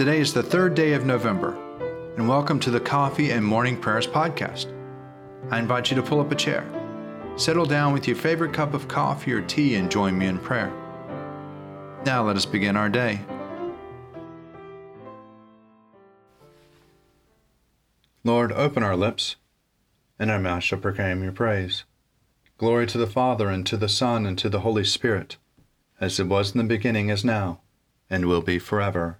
Today is the third day of November, and welcome to the Coffee and Morning Prayers podcast. I invite you to pull up a chair, settle down with your favorite cup of coffee or tea, and join me in prayer. Now let us begin our day. Lord, open our lips, and our mouth shall proclaim your praise. Glory to the Father, and to the Son, and to the Holy Spirit, as it was in the beginning, is now, and will be forever.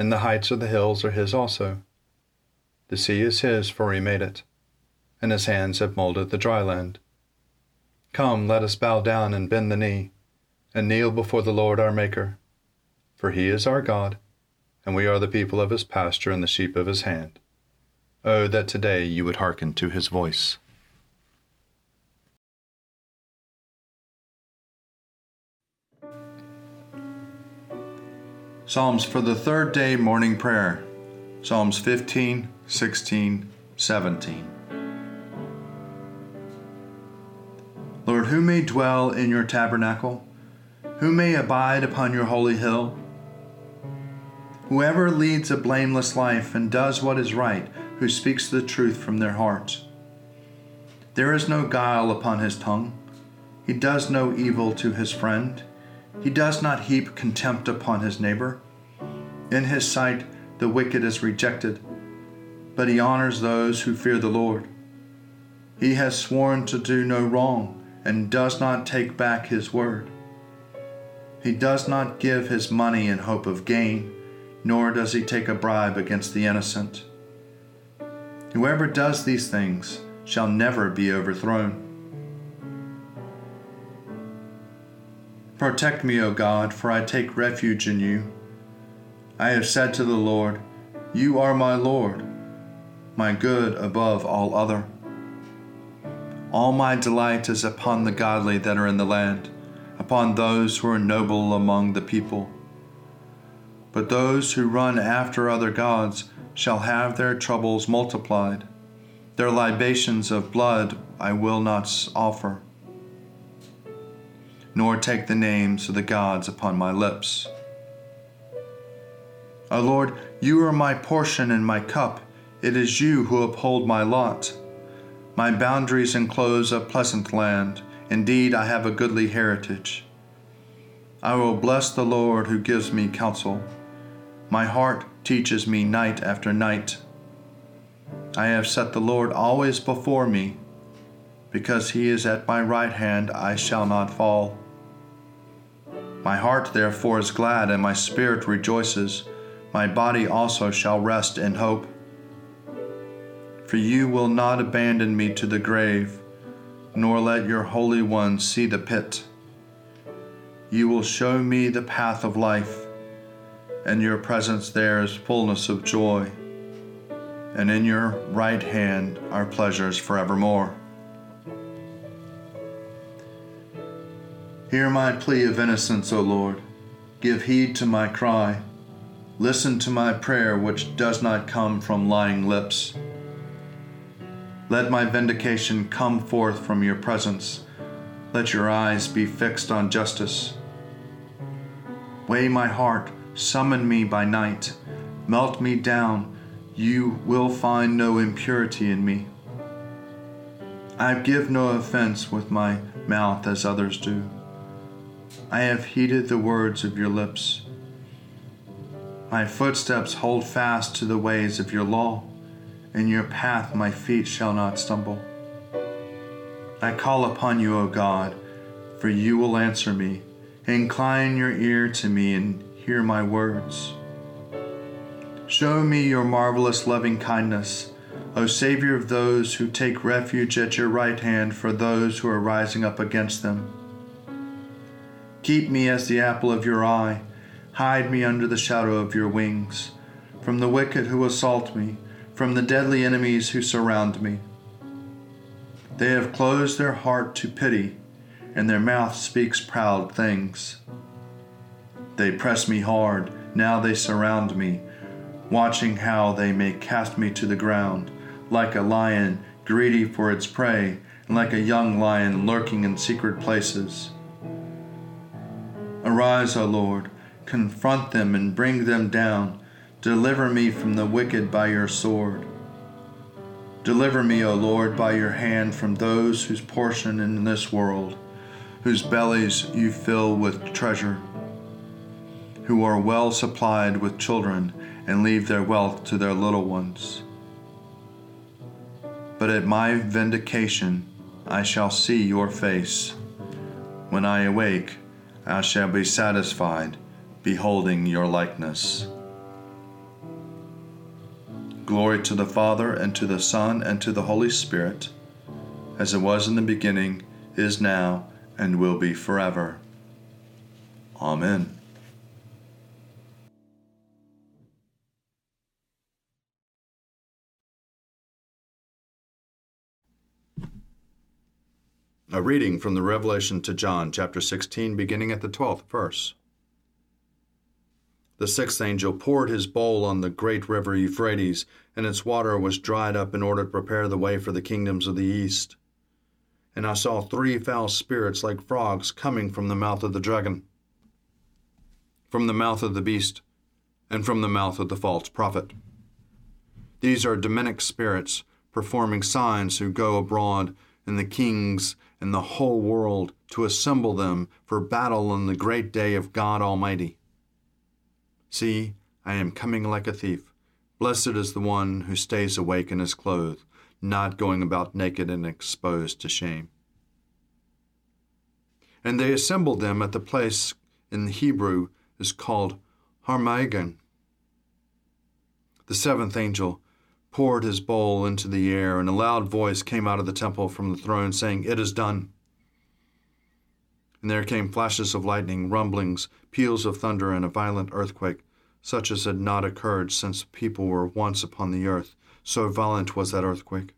and the heights of the hills are his also. The sea is his, for he made it, and his hands have molded the dry land. Come, let us bow down and bend the knee, and kneel before the Lord our Maker. For he is our God, and we are the people of his pasture and the sheep of his hand. Oh, that today you would hearken to his voice. Psalms for the third day morning prayer. Psalms 15, 16, 17. Lord, who may dwell in your tabernacle? Who may abide upon your holy hill? Whoever leads a blameless life and does what is right, who speaks the truth from their hearts. There is no guile upon his tongue. He does no evil to his friend. He does not heap contempt upon his neighbor. In his sight, the wicked is rejected, but he honors those who fear the Lord. He has sworn to do no wrong and does not take back his word. He does not give his money in hope of gain, nor does he take a bribe against the innocent. Whoever does these things shall never be overthrown. Protect me, O God, for I take refuge in you. I have said to the Lord, You are my Lord, my good above all other. All my delight is upon the godly that are in the land, upon those who are noble among the people. But those who run after other gods shall have their troubles multiplied. Their libations of blood I will not offer nor take the names of the gods upon my lips. O Lord, you are my portion and my cup. It is you who uphold my lot. My boundaries enclose a pleasant land. Indeed, I have a goodly heritage. I will bless the Lord who gives me counsel. My heart teaches me night after night. I have set the Lord always before me. Because he is at my right hand, I shall not fall. My heart therefore is glad, and my spirit rejoices. My body also shall rest in hope. For you will not abandon me to the grave, nor let your Holy One see the pit. You will show me the path of life, and your presence there is fullness of joy, and in your right hand are pleasures forevermore. Hear my plea of innocence, O Lord. Give heed to my cry. Listen to my prayer, which does not come from lying lips. Let my vindication come forth from your presence. Let your eyes be fixed on justice. Weigh my heart, summon me by night, melt me down. You will find no impurity in me. I give no offense with my mouth as others do. I have heeded the words of your lips. My footsteps hold fast to the ways of your law. In your path my feet shall not stumble. I call upon you, O God, for you will answer me. Incline your ear to me and hear my words. Show me your marvelous loving kindness, O Savior of those who take refuge at your right hand for those who are rising up against them. Keep me as the apple of your eye. Hide me under the shadow of your wings, from the wicked who assault me, from the deadly enemies who surround me. They have closed their heart to pity, and their mouth speaks proud things. They press me hard, now they surround me, watching how they may cast me to the ground, like a lion greedy for its prey, and like a young lion lurking in secret places. Arise, O Lord confront them and bring them down. Deliver me from the wicked by your sword. Deliver me, O Lord, by your hand from those whose portion in this world, whose bellies you fill with treasure, who are well supplied with children and leave their wealth to their little ones. But at my vindication I shall see your face. When I awake, I shall be satisfied beholding your likeness. Glory to the Father, and to the Son, and to the Holy Spirit, as it was in the beginning, is now, and will be forever. Amen. A reading from the Revelation to John, chapter 16, beginning at the 12th verse. The sixth angel poured his bowl on the great river Euphrates, and its water was dried up in order to prepare the way for the kingdoms of the east. And I saw three foul spirits like frogs coming from the mouth of the dragon, from the mouth of the beast, and from the mouth of the false prophet. These are demonic spirits performing signs who go abroad in the kings and the whole world to assemble them for battle on the great day of God Almighty. See, I am coming like a thief. Blessed is the one who stays awake and is clothed, not going about naked and exposed to shame. And they assembled them at the place in the Hebrew is called Harmagedon. The seventh angel poured his bowl into the air, and a loud voice came out of the temple from the throne, saying, It is done. And there came flashes of lightning, rumblings, peals of thunder, and a violent earthquake, such as had not occurred since people were once upon the earth. So violent was that earthquake.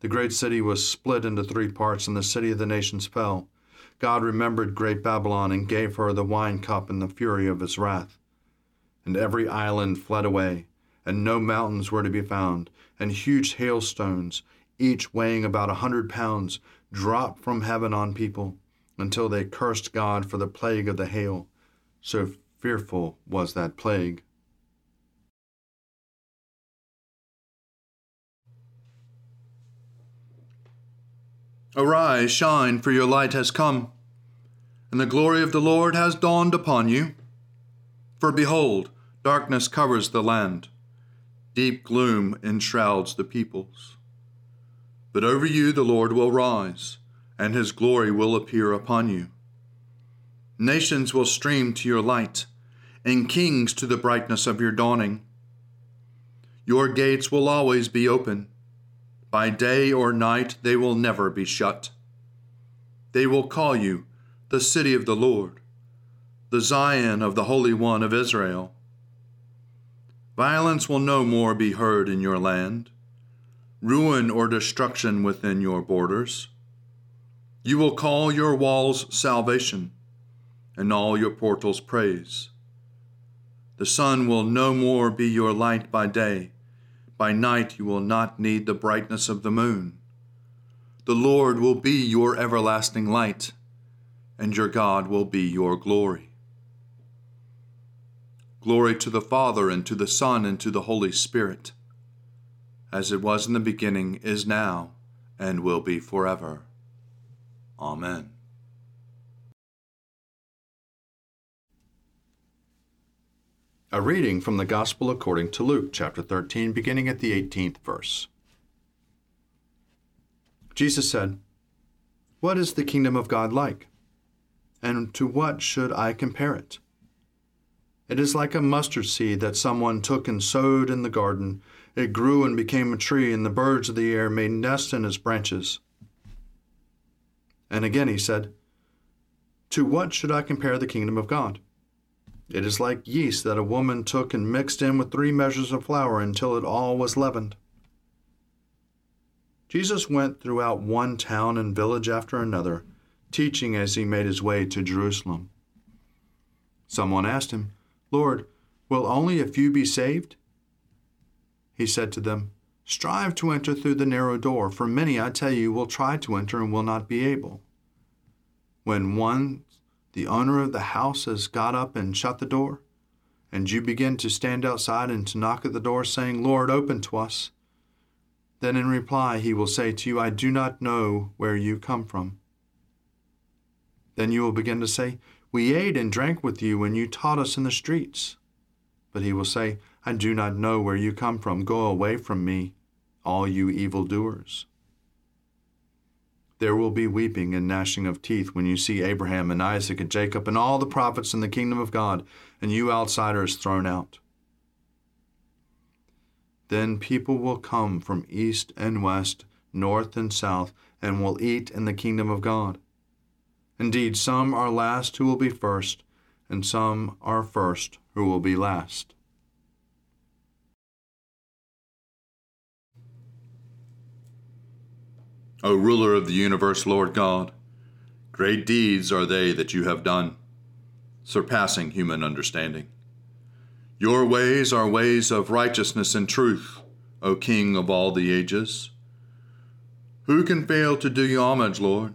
The great city was split into three parts, and the city of the nations fell. God remembered great Babylon and gave her the wine cup in the fury of his wrath. And every island fled away, and no mountains were to be found, and huge hailstones, each weighing about a hundred pounds, dropped from heaven on people until they cursed God for the plague of the hail. So fearful was that plague. Arise, shine, for your light has come, and the glory of the Lord has dawned upon you. For behold, darkness covers the land, deep gloom enshrouds the peoples. But over you the Lord will rise and his glory will appear upon you. Nations will stream to your light, and kings to the brightness of your dawning. Your gates will always be open. By day or night they will never be shut. They will call you the city of the Lord, the Zion of the Holy One of Israel. Violence will no more be heard in your land, ruin or destruction within your borders. You will call your walls salvation, and all your portals praise. The sun will no more be your light by day. By night you will not need the brightness of the moon. The Lord will be your everlasting light, and your God will be your glory. Glory to the Father, and to the Son, and to the Holy Spirit, as it was in the beginning, is now, and will be forever. Amen. A reading from the Gospel according to Luke, chapter 13, beginning at the 18th verse. Jesus said, What is the kingdom of God like? And to what should I compare it? It is like a mustard seed that someone took and sowed in the garden. It grew and became a tree, and the birds of the air made nests in its branches. And again he said, To what should I compare the kingdom of God? It is like yeast that a woman took and mixed in with three measures of flour until it all was leavened. Jesus went throughout one town and village after another, teaching as he made his way to Jerusalem. Someone asked him, Lord, will only a few be saved? He said to them, Strive to enter through the narrow door, for many, I tell you, will try to enter and will not be able. When one, the owner of the house, has got up and shut the door, and you begin to stand outside and to knock at the door, saying, Lord, open to us, then in reply he will say to you, I do not know where you come from. Then you will begin to say, We ate and drank with you when you taught us in the streets. But he will say, I do not know where you come from. Go away from me, all you evildoers. There will be weeping and gnashing of teeth when you see Abraham and Isaac and Jacob and all the prophets in the kingdom of God, and you outsiders thrown out. Then people will come from east and west, north and south, and will eat in the kingdom of God. Indeed, some are last who will be first, and some are first who will be last. O ruler of the universe, Lord God, great deeds are they that you have done, surpassing human understanding. Your ways are ways of righteousness and truth, O King of all the ages. Who can fail to do you homage, Lord,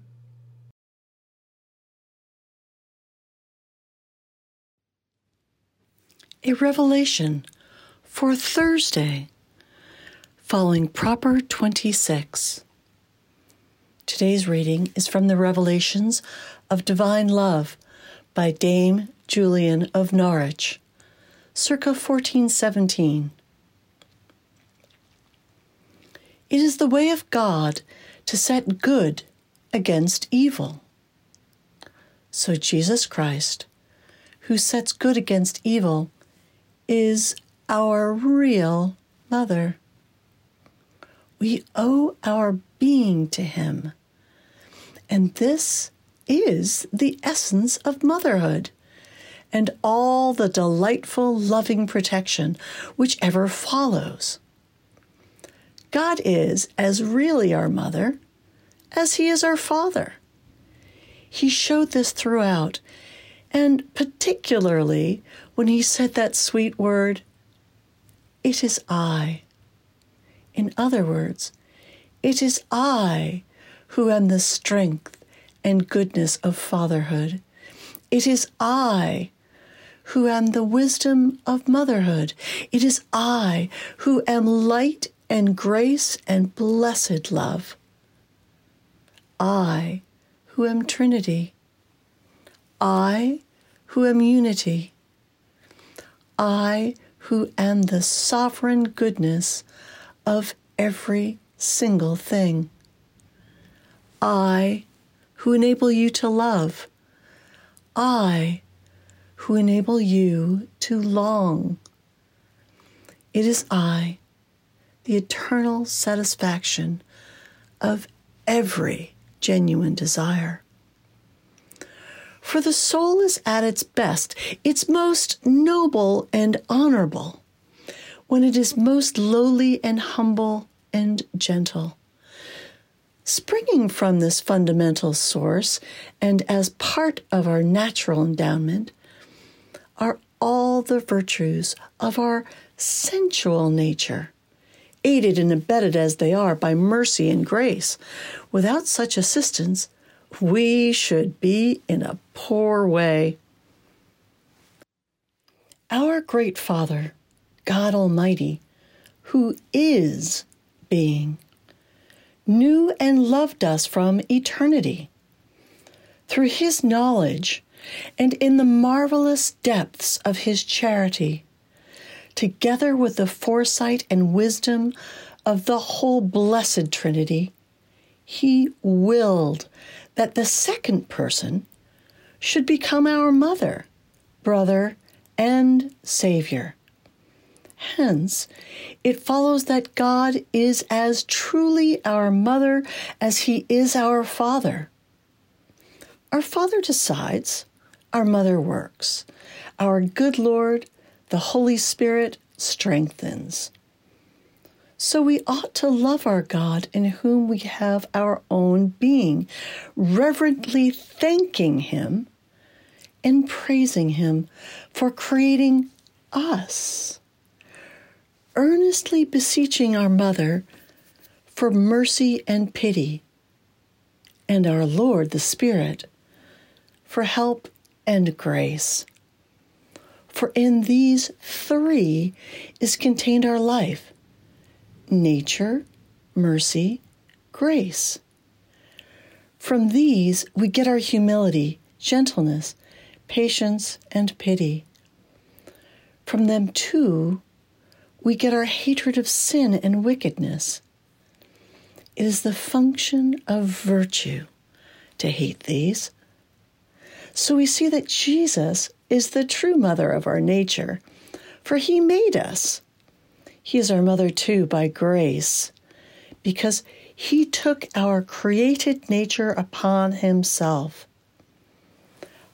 A revelation for Thursday, following Proper 26. Today's reading is from the Revelations of Divine Love by Dame Julian of Norwich, circa 1417. It is the way of God to set good against evil. So Jesus Christ, who sets good against evil, is our real mother. We owe our being to him. And this is the essence of motherhood and all the delightful, loving protection which ever follows. God is as really our mother as He is our Father. He showed this throughout, and particularly when He said that sweet word, It is I. In other words, it is I who am the strength and goodness of fatherhood. It is I who am the wisdom of motherhood. It is I who am light and grace and blessed love. I, who am Trinity. I, who am unity. I, who am the sovereign goodness of every single thing. I, who enable you to love. I, who enable you to long. It is I the eternal satisfaction of every genuine desire. For the soul is at its best, its most noble and honorable, when it is most lowly and humble and gentle. Springing from this fundamental source and as part of our natural endowment are all the virtues of our sensual nature aided and abetted as they are by mercy and grace. Without such assistance, we should be in a poor way. Our great Father, God Almighty, who is being, knew and loved us from eternity. Through his knowledge and in the marvelous depths of his charity, together with the foresight and wisdom of the whole blessed Trinity, He willed that the second person should become our mother, brother, and Savior. Hence, it follows that God is as truly our mother as He is our Father. Our Father decides, our mother works. Our good Lord, the Holy Spirit, strengthens. So we ought to love our God in whom we have our own being, reverently thanking Him and praising Him for creating us earnestly beseeching our Mother for mercy and pity, and our Lord the Spirit for help and grace. For in these three is contained our life nature, mercy, grace. From these we get our humility, gentleness, patience, and pity. From them, too, we get our hatred of sin and wickedness. It is the function of virtue to hate these. So we see that Jesus is the true mother of our nature, for he made us. He is our mother too by grace, because he took our created nature upon himself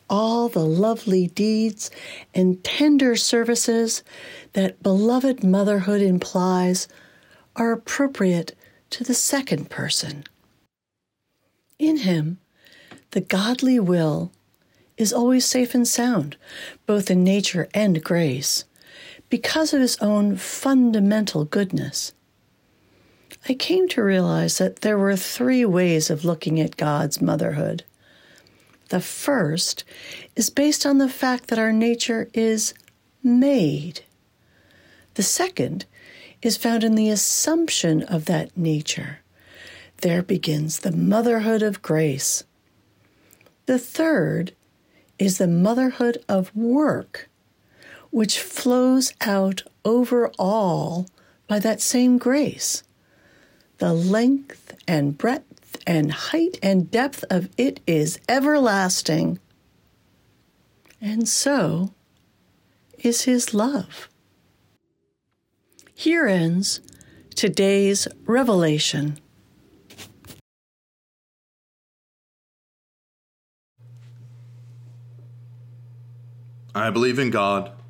all the lovely deeds and tender services that beloved motherhood implies are appropriate to the second person. In him, the godly will is always safe and sound, both in nature and grace, because of his own fundamental goodness. I came to realize that there were three ways of looking at God's motherhood. The first is based on the fact that our nature is made. The second is found in the assumption of that nature. There begins the motherhood of grace. The third is the motherhood of work, which flows out over all by that same grace. The length and breadth and height and depth of it is everlasting. And so is his love. Here ends today's revelation. I believe in God,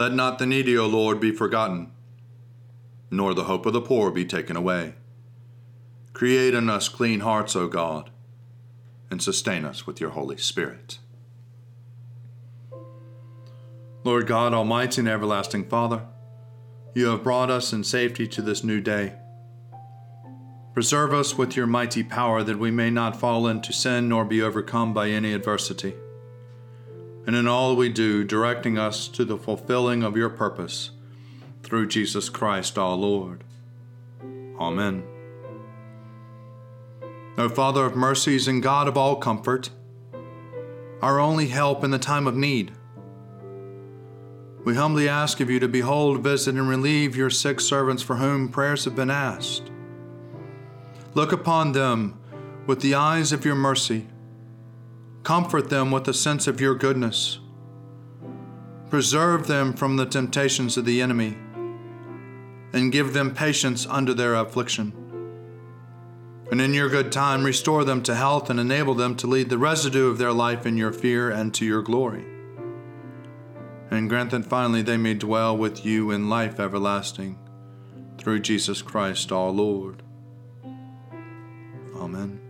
Let not the needy, O Lord, be forgotten nor the hope of the poor be taken away. Create in us clean hearts, O God, and sustain us with your Holy Spirit. Lord God, Almighty and everlasting Father, you have brought us in safety to this new day. Preserve us with your mighty power that we may not fall into sin nor be overcome by any adversity. And in all we do, directing us to the fulfilling of your purpose through Jesus Christ our Lord. Amen. O Father of mercies and God of all comfort, our only help in the time of need, we humbly ask of you to behold, visit, and relieve your sick servants for whom prayers have been asked. Look upon them with the eyes of your mercy. Comfort them with a sense of your goodness. Preserve them from the temptations of the enemy and give them patience under their affliction. And in your good time, restore them to health and enable them to lead the residue of their life in your fear and to your glory. And grant that finally they may dwell with you in life everlasting, through Jesus Christ our Lord. Amen.